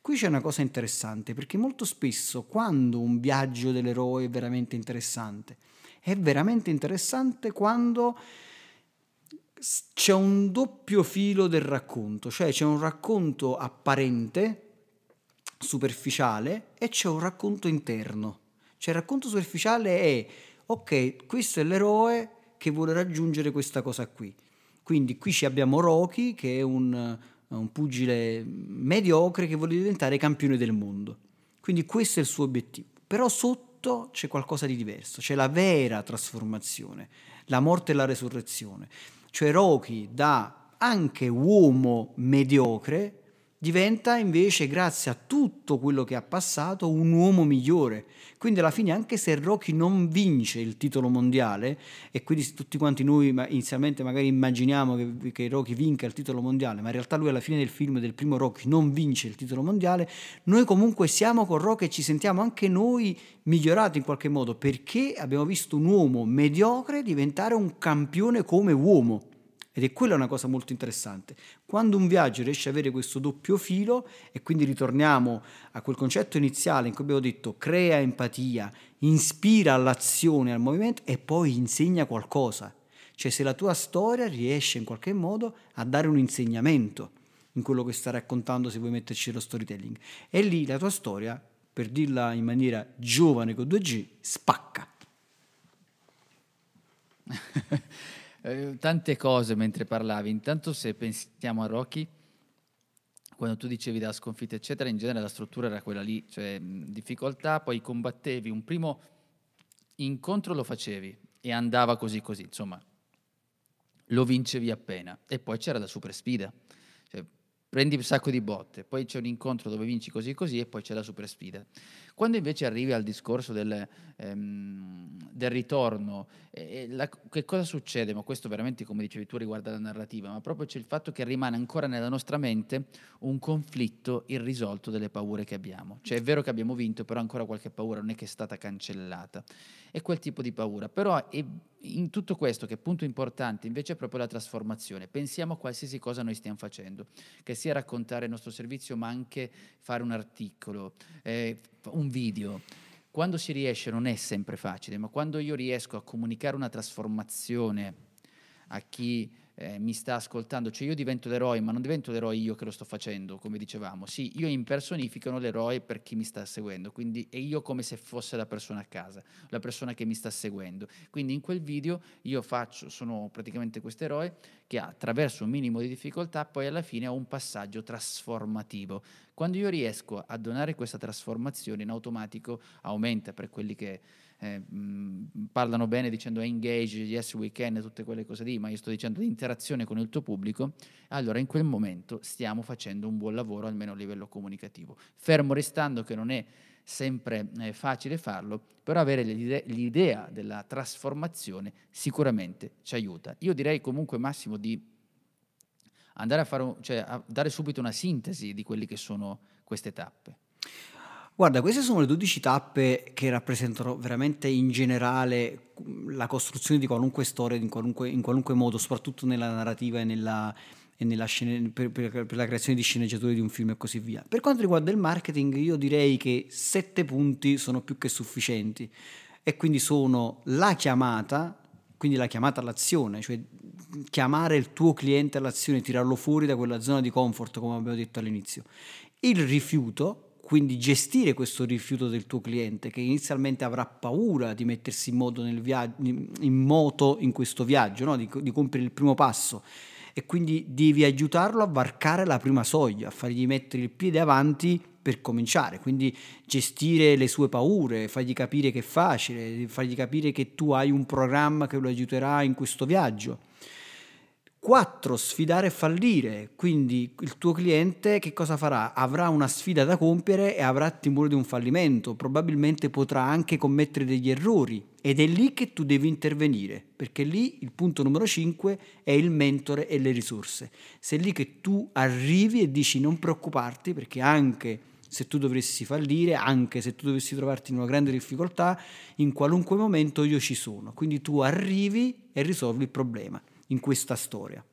Qui c'è una cosa interessante perché molto spesso quando un viaggio dell'eroe è veramente interessante, è veramente interessante quando c'è un doppio filo del racconto, cioè c'è un racconto apparente, superficiale, e c'è un racconto interno. Cioè il racconto superficiale è, ok, questo è l'eroe che vuole raggiungere questa cosa qui. Quindi qui ci abbiamo Rocky, che è un, un pugile mediocre che vuole diventare campione del mondo. Quindi questo è il suo obiettivo. Però sotto c'è qualcosa di diverso, c'è la vera trasformazione, la morte e la resurrezione. Cioè Rocky da anche uomo mediocre diventa invece, grazie a tutto quello che ha passato, un uomo migliore. Quindi alla fine, anche se Rocky non vince il titolo mondiale, e quindi tutti quanti noi inizialmente magari immaginiamo che, che Rocky vinca il titolo mondiale, ma in realtà lui alla fine del film del primo Rocky non vince il titolo mondiale, noi comunque siamo con Rocky e ci sentiamo anche noi migliorati in qualche modo, perché abbiamo visto un uomo mediocre diventare un campione come uomo. Ed è quella una cosa molto interessante. Quando un viaggio riesce ad avere questo doppio filo, e quindi ritorniamo a quel concetto iniziale in cui abbiamo detto crea empatia, ispira all'azione, al movimento e poi insegna qualcosa. Cioè se la tua storia riesce in qualche modo a dare un insegnamento in quello che sta raccontando se vuoi metterci lo storytelling. E lì la tua storia, per dirla in maniera giovane con 2G, spacca. Eh, tante cose mentre parlavi. Intanto se pensiamo a Rocky, quando tu dicevi della sconfitta, eccetera, in genere la struttura era quella lì, cioè mh, difficoltà, poi combattevi, un primo incontro lo facevi e andava così così, insomma, lo vincevi appena. E poi c'era la super sfida. Cioè, prendi un sacco di botte, poi c'è un incontro dove vinci così così e poi c'è la super sfida. Quando invece arrivi al discorso del, ehm, del ritorno, eh, la, che cosa succede? Ma questo veramente, come dicevi tu, riguarda la narrativa, ma proprio c'è il fatto che rimane ancora nella nostra mente un conflitto irrisolto delle paure che abbiamo. Cioè è vero che abbiamo vinto, però ancora qualche paura non è che è stata cancellata. È quel tipo di paura. Però è, in tutto questo, che punto importante, invece è proprio la trasformazione. Pensiamo a qualsiasi cosa noi stiamo facendo, che sia raccontare il nostro servizio, ma anche fare un articolo, eh, un video. Quando si riesce non è sempre facile, ma quando io riesco a comunicare una trasformazione a chi eh, mi sta ascoltando, cioè io divento l'eroe, ma non divento l'eroe io che lo sto facendo, come dicevamo. Sì, io impersonificano l'eroe per chi mi sta seguendo, quindi è io come se fosse la persona a casa, la persona che mi sta seguendo. Quindi in quel video io faccio, sono praticamente questo eroe che attraverso un minimo di difficoltà poi alla fine ha un passaggio trasformativo. Quando io riesco a donare questa trasformazione in automatico aumenta per quelli che eh, mh, parlano bene dicendo engage, yes we can, tutte quelle cose lì, ma io sto dicendo di interazione con il tuo pubblico, allora in quel momento stiamo facendo un buon lavoro almeno a livello comunicativo. Fermo restando che non è sempre eh, facile farlo, però avere l'idea, l'idea della trasformazione sicuramente ci aiuta. Io direi comunque Massimo di andare a fare, cioè, a dare subito una sintesi di quelle che sono queste tappe. Guarda, queste sono le 12 tappe che rappresentano veramente in generale la costruzione di qualunque storia, in qualunque, in qualunque modo, soprattutto nella narrativa e nella, e scene, per, per, per, la creazione di sceneggiature di un film e così via. Per quanto riguarda il marketing, io direi che 7 punti sono più che sufficienti e quindi sono la chiamata, quindi la chiamata all'azione, cioè chiamare il tuo cliente all'azione, tirarlo fuori da quella zona di comfort, come abbiamo detto all'inizio. Il rifiuto, quindi gestire questo rifiuto del tuo cliente che inizialmente avrà paura di mettersi in, modo nel via- in moto in questo viaggio, no? di, di compiere il primo passo. E quindi devi aiutarlo a varcare la prima soglia, a fargli mettere il piede avanti per cominciare, quindi gestire le sue paure, fargli capire che è facile, fargli capire che tu hai un programma che lo aiuterà in questo viaggio 4. Sfidare e fallire, quindi il tuo cliente che cosa farà? Avrà una sfida da compiere e avrà timore di un fallimento, probabilmente potrà anche commettere degli errori ed è lì che tu devi intervenire, perché lì il punto numero 5 è il mentore e le risorse. Se è lì che tu arrivi e dici non preoccuparti, perché anche se tu dovessi fallire, anche se tu dovessi trovarti in una grande difficoltà, in qualunque momento io ci sono. Quindi tu arrivi e risolvi il problema in questa storia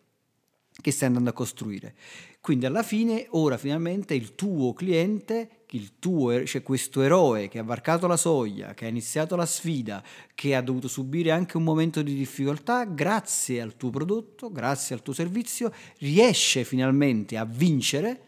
che stai andando a costruire. Quindi alla fine, ora finalmente il tuo cliente, il tuo, er-, cioè questo eroe che ha varcato la soglia, che ha iniziato la sfida, che ha dovuto subire anche un momento di difficoltà, grazie al tuo prodotto, grazie al tuo servizio, riesce finalmente a vincere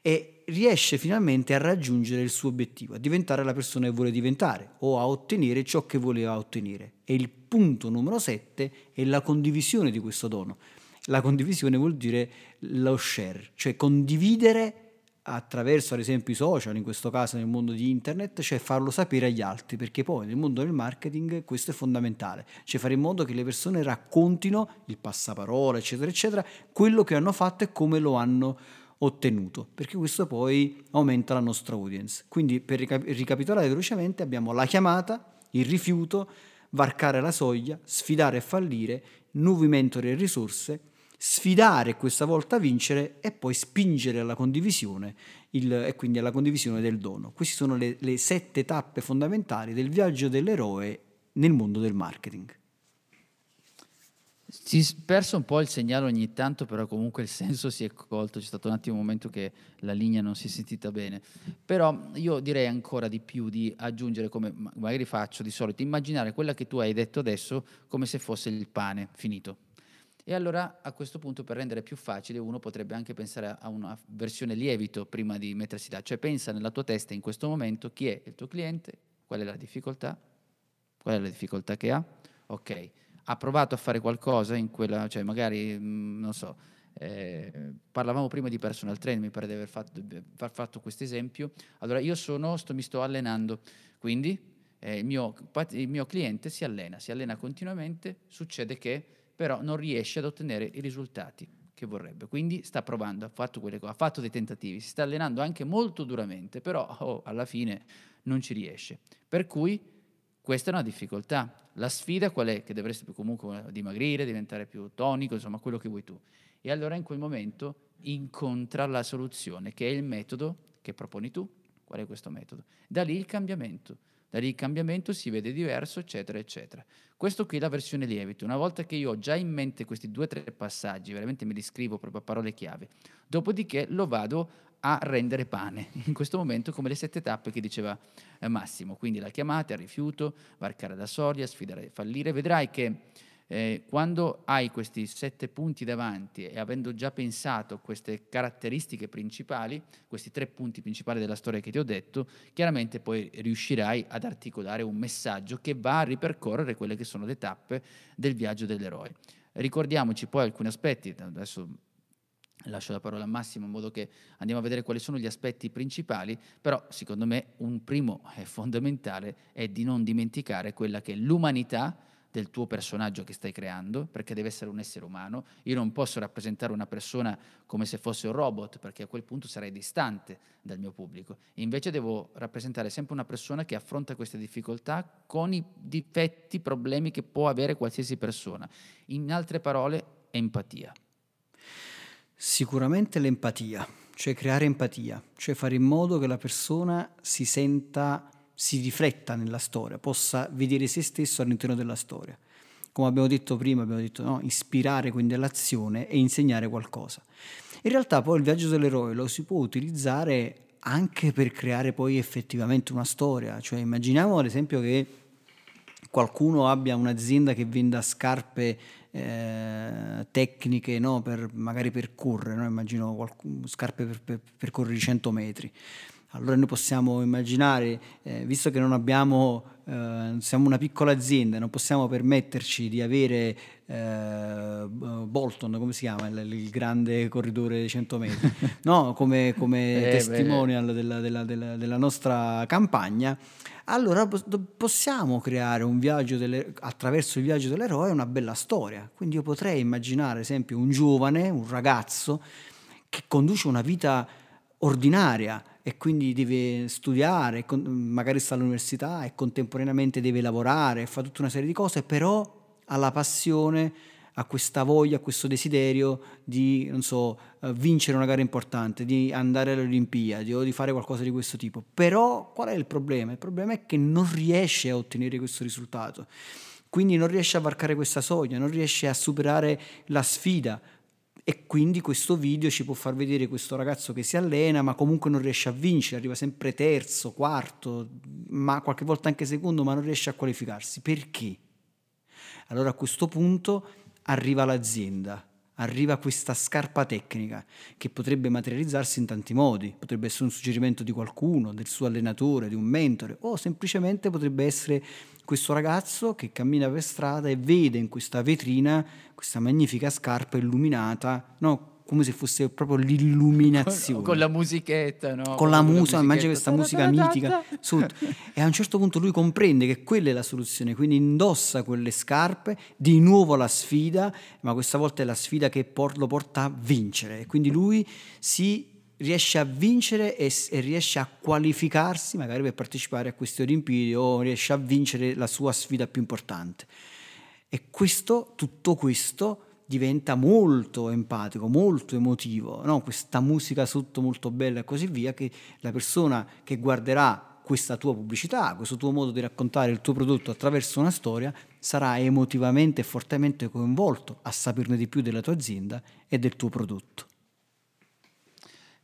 e riesce finalmente a raggiungere il suo obiettivo, a diventare la persona che vuole diventare o a ottenere ciò che voleva ottenere. E il punto numero 7 è la condivisione di questo dono. La condivisione vuol dire lo share, cioè condividere attraverso ad esempio i social, in questo caso nel mondo di internet, cioè farlo sapere agli altri, perché poi nel mondo del marketing questo è fondamentale, cioè fare in modo che le persone raccontino il passaparola, eccetera, eccetera, quello che hanno fatto e come lo hanno fatto ottenuto, perché questo poi aumenta la nostra audience. Quindi per ricapitolare velocemente abbiamo la chiamata, il rifiuto, varcare la soglia, sfidare e fallire, nuovi mentori e risorse, sfidare e questa volta vincere e poi spingere alla condivisione il, e quindi alla condivisione del dono. Queste sono le, le sette tappe fondamentali del viaggio dell'eroe nel mondo del marketing. Si è perso un po' il segnale ogni tanto, però comunque il senso si è colto. C'è stato un attimo un momento che la linea non si è sentita bene. Però io direi ancora di più di aggiungere, come magari faccio di solito, immaginare quella che tu hai detto adesso come se fosse il pane finito. E allora a questo punto, per rendere più facile, uno potrebbe anche pensare a una versione lievito prima di mettersi là. Cioè pensa nella tua testa in questo momento chi è il tuo cliente, qual è la difficoltà, qual è la difficoltà che ha. Ok ha provato a fare qualcosa in quella, cioè magari, mh, non so, eh, parlavamo prima di personal training, mi pare di aver fatto, fatto questo esempio. Allora io sono, sto, mi sto allenando, quindi eh, il, mio, il mio cliente si allena, si allena continuamente, succede che però non riesce ad ottenere i risultati che vorrebbe. Quindi sta provando, ha fatto, quelle cose, ha fatto dei tentativi, si sta allenando anche molto duramente, però oh, alla fine non ci riesce. Per cui questa è una difficoltà. La sfida qual è? Che dovresti comunque dimagrire, diventare più tonico, insomma quello che vuoi tu. E allora in quel momento incontra la soluzione, che è il metodo che proponi tu. Qual è questo metodo? Da lì il cambiamento. Da lì il cambiamento si vede diverso, eccetera, eccetera. Questo qui è la versione lievito. Una volta che io ho già in mente questi due o tre passaggi, veramente me li scrivo proprio a parole chiave, dopodiché lo vado a rendere pane, in questo momento come le sette tappe che diceva eh, Massimo, quindi la chiamata, il rifiuto, varcare la soglia, sfidare, fallire, vedrai che eh, quando hai questi sette punti davanti e avendo già pensato queste caratteristiche principali, questi tre punti principali della storia che ti ho detto, chiaramente poi riuscirai ad articolare un messaggio che va a ripercorrere quelle che sono le tappe del viaggio dell'eroe. Ricordiamoci poi alcuni aspetti, adesso lascio la parola a Massimo in modo che andiamo a vedere quali sono gli aspetti principali, però secondo me un primo e fondamentale è di non dimenticare quella che l'umanità del tuo personaggio che stai creando, perché deve essere un essere umano. Io non posso rappresentare una persona come se fosse un robot, perché a quel punto sarei distante dal mio pubblico. invece devo rappresentare sempre una persona che affronta queste difficoltà con i difetti, problemi che può avere qualsiasi persona. In altre parole, empatia. Sicuramente l'empatia, cioè creare empatia, cioè fare in modo che la persona si senta, si rifletta nella storia, possa vedere se stesso all'interno della storia. Come abbiamo detto prima, abbiamo detto no? ispirare quindi all'azione e insegnare qualcosa. In realtà poi il viaggio dell'eroe lo si può utilizzare anche per creare poi effettivamente una storia, cioè immaginiamo ad esempio che qualcuno abbia un'azienda che venda scarpe eh, tecniche no? per, magari per correre, no? immagino qualcuno, scarpe per, per, per correre 100 metri. Allora noi possiamo immaginare, eh, visto che non abbiamo, eh, siamo una piccola azienda, non possiamo permetterci di avere eh, Bolton, come si chiama, il, il, grande corridore di 100 metri, no? come, come eh, testimonial della, della, della, della nostra campagna, allora possiamo creare un viaggio delle, attraverso il viaggio dell'eroe una bella storia. Quindi io potrei immaginare, ad esempio, un giovane, un ragazzo che conduce una vita ordinaria e quindi deve studiare, magari sta all'università e contemporaneamente deve lavorare, fa tutta una serie di cose, però ha la passione a questa voglia, questo desiderio di, non so, eh, vincere una gara importante, di andare alle Olimpiadi o di fare qualcosa di questo tipo. Però qual è il problema? Il problema è che non riesce a ottenere questo risultato. Quindi non riesce a varcare questa soglia, non riesce a superare la sfida. E quindi questo video ci può far vedere questo ragazzo che si allena, ma comunque non riesce a vincere, arriva sempre terzo, quarto, ma qualche volta anche secondo, ma non riesce a qualificarsi. Perché? Allora a questo punto arriva l'azienda, arriva questa scarpa tecnica che potrebbe materializzarsi in tanti modi, potrebbe essere un suggerimento di qualcuno, del suo allenatore, di un mentore o semplicemente potrebbe essere questo ragazzo che cammina per strada e vede in questa vetrina questa magnifica scarpa illuminata, no, come se fosse proprio l'illuminazione. Con, la musichetta, no? Con la musica, immagina questa musica mitica. E a un certo punto lui comprende che quella è la soluzione, quindi indossa quelle scarpe, di nuovo la sfida, ma questa volta è la sfida che lo porta a vincere. E quindi lui si riesce a vincere e, e, riesce a qualificarsi magari per partecipare a queste Olimpiadi o riesce a vincere la sua sfida più importante. E questo, tutto questo diventa molto empatico, molto emotivo, no? questa musica sotto molto bella e così via, che la persona che guarderà questa tua pubblicità, questo tuo modo di raccontare il tuo prodotto attraverso una storia, sarà emotivamente e fortemente coinvolto a saperne di più della tua azienda e del tuo prodotto.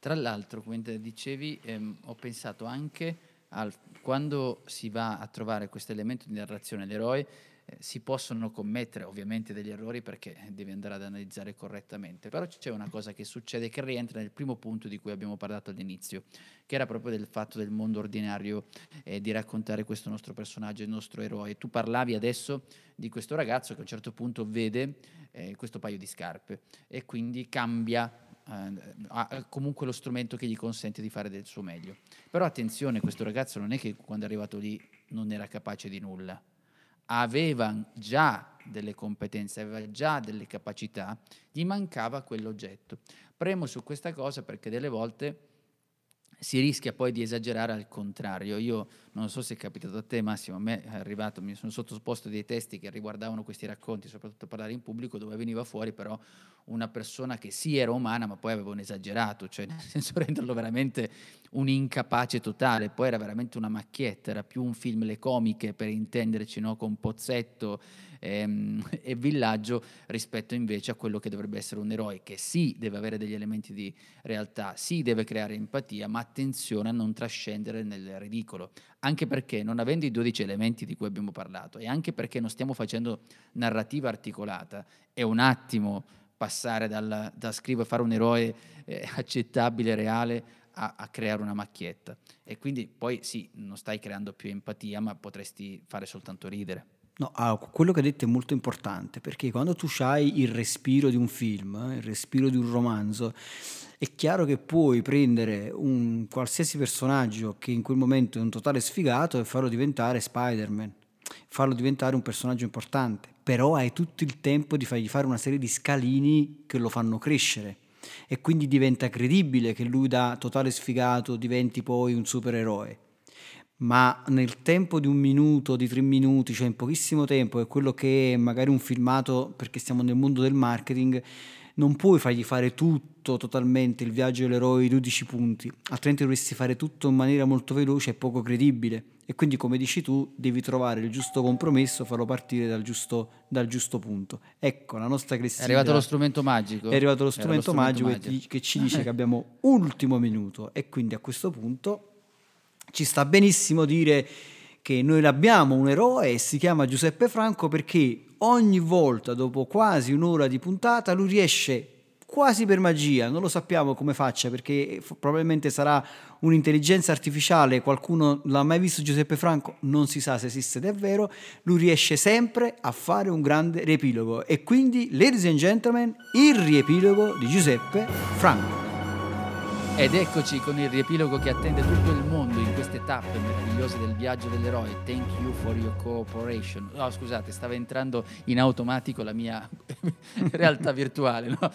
Tra l'altro, come dicevi, ehm, ho pensato anche al, quando si va a trovare questo elemento di narrazione, l'eroe, eh, si possono commettere ovviamente degli errori perché devi andare ad analizzare correttamente, però c'è una cosa che succede che rientra nel primo punto di cui abbiamo parlato all'inizio, che era proprio del fatto del mondo ordinario eh, di raccontare questo nostro personaggio, il nostro eroe. Tu parlavi adesso di questo ragazzo che a un certo punto vede eh, questo paio di scarpe e quindi cambia ha comunque lo strumento che gli consente di fare del suo meglio. Però attenzione, questo ragazzo non è che quando è arrivato lì non era capace di nulla, aveva già delle competenze, aveva già delle capacità, gli mancava quell'oggetto. Premo su questa cosa perché delle volte si rischia poi di esagerare al contrario. Io non so se è capitato a te Massimo, a me è arrivato, mi sono sottoposto dei testi che riguardavano questi racconti, soprattutto parlare in pubblico, dove veniva fuori però una persona che sì era umana ma poi aveva un esagerato, cioè nel senso renderlo veramente un incapace totale, poi era veramente una macchietta, era più un film le comiche per intenderci, no? con Pozzetto ehm, e Villaggio rispetto invece a quello che dovrebbe essere un eroe che sì deve avere degli elementi di realtà, sì deve creare empatia, ma attenzione a non trascendere nel ridicolo, anche perché non avendo i 12 elementi di cui abbiamo parlato e anche perché non stiamo facendo narrativa articolata, è un attimo passare dal, da scrivere, fare un eroe eh, accettabile, reale, a, a, creare una macchietta. E quindi poi sì, non stai creando più empatia, ma potresti fare soltanto ridere. No, ah, quello che hai detto è molto importante perché quando tu hai il respiro di un film, eh, il respiro di un romanzo, è chiaro che puoi prendere un qualsiasi personaggio che in quel momento è un totale sfigato e farlo diventare Spider-Man, farlo diventare un personaggio importante, però hai tutto il tempo di fargli fare una serie di scalini che lo fanno crescere. E quindi diventa credibile che lui da totale sfigato diventi poi un supereroe. Ma nel tempo di un minuto, di tre minuti, cioè in pochissimo tempo, è quello che è magari un filmato, perché stiamo nel mondo del marketing, non puoi fargli fare tutto totalmente, il viaggio dell'eroe, i 12 punti, altrimenti dovresti fare tutto in maniera molto veloce e poco credibile. E quindi, come dici tu, devi trovare il giusto compromesso, farlo partire dal giusto, dal giusto punto. Ecco, la nostra classifica... È arrivato lo strumento magico? È arrivato lo strumento, lo strumento magico, magico. Che, che ci dice che abbiamo ultimo minuto e quindi a questo punto ci sta benissimo dire che noi abbiamo un eroe e si chiama Giuseppe Franco perché ogni volta dopo quasi un'ora di puntata lui riesce quasi per magia, non lo sappiamo come faccia perché probabilmente sarà un'intelligenza artificiale, qualcuno l'ha mai visto Giuseppe Franco, non si sa se esiste davvero, lui riesce sempre a fare un grande riepilogo. E quindi, ladies and gentlemen, il riepilogo di Giuseppe Franco. Ed eccoci con il riepilogo che attende tutto il mondo in queste tappe meravigliose del viaggio dell'eroe. Thank you for your cooperation. No, scusate, stava entrando in automatico la mia realtà virtuale, no?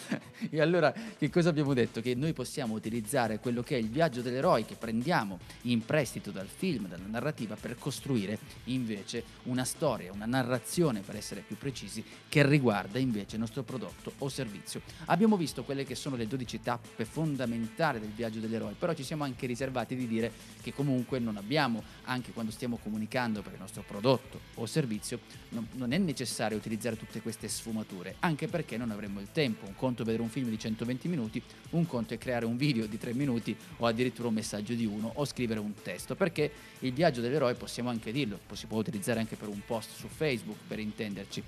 E allora che cosa abbiamo detto? Che noi possiamo utilizzare quello che è il viaggio dell'eroe che prendiamo in prestito dal film, dalla narrativa, per costruire invece una storia, una narrazione, per essere più precisi, che riguarda invece il nostro prodotto o servizio. Abbiamo visto quelle che sono le 12 tappe fondamentali del viaggio dell'eroe, però ci siamo anche riservati di dire che comunque non abbiamo, anche quando stiamo comunicando per il nostro prodotto o servizio, non, non è necessario utilizzare tutte queste sfumature, anche perché non avremmo il tempo. Un conto è vedere un film di 120 minuti, un conto è creare un video di 3 minuti o addirittura un messaggio di uno o scrivere un testo, perché il viaggio dell'eroe possiamo anche dirlo, si può utilizzare anche per un post su Facebook, per intenderci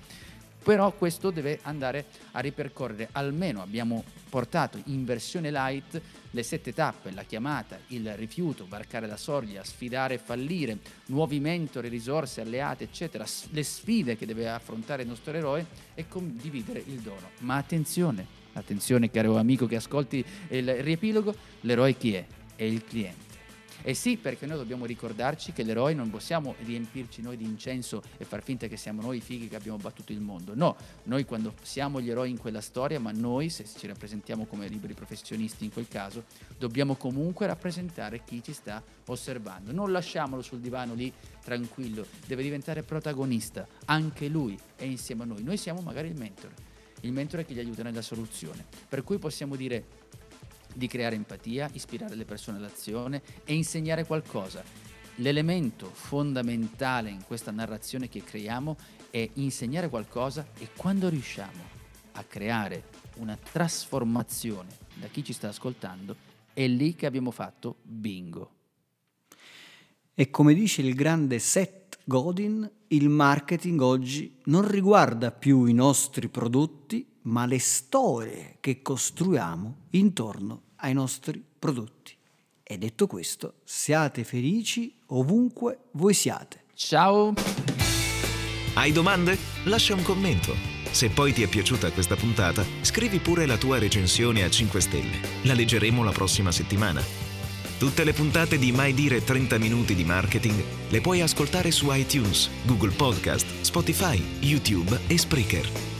però questo deve andare a ripercorrere almeno abbiamo portato in versione light le sette tappe, la chiamata, il rifiuto, varcare la soglia, sfidare e fallire, nuovi mentori, risorse, alleati, eccetera, le sfide che deve affrontare il nostro eroe e condividere il dono. Ma attenzione, attenzione caro amico che ascolti il riepilogo, l'eroe chi è? È il cliente. E sì, perché noi dobbiamo ricordarci che l'eroe non possiamo riempirci noi di incenso e far finta che siamo noi i fighi che abbiamo battuto il mondo. No, noi quando siamo gli eroi in quella storia, ma noi, se ci rappresentiamo come liberi professionisti in quel caso, dobbiamo comunque rappresentare chi ci sta osservando. Non lasciamolo sul divano lì tranquillo, deve diventare protagonista, anche lui è insieme a noi. Noi siamo magari il mentore il mentore che gli aiuta nella soluzione. Per cui possiamo dire di creare empatia, ispirare le persone all'azione e insegnare qualcosa. L'elemento fondamentale in questa narrazione che creiamo è insegnare qualcosa e quando riusciamo a creare una trasformazione da chi ci sta ascoltando, è lì che abbiamo fatto bingo. E come dice il grande Seth Godin, il marketing oggi non riguarda più i nostri prodotti, ma le storie che costruiamo intorno ai nostri prodotti. E detto questo, siate felici ovunque voi siate. Ciao! Hai domande? Lascia un commento. Se poi ti è piaciuta questa puntata, scrivi pure la tua recensione a 5 stelle. La leggeremo la prossima settimana. Tutte le puntate di Mai Dire 30 Minuti di Marketing le puoi ascoltare su iTunes, Google Podcast, Spotify, YouTube e Spreaker.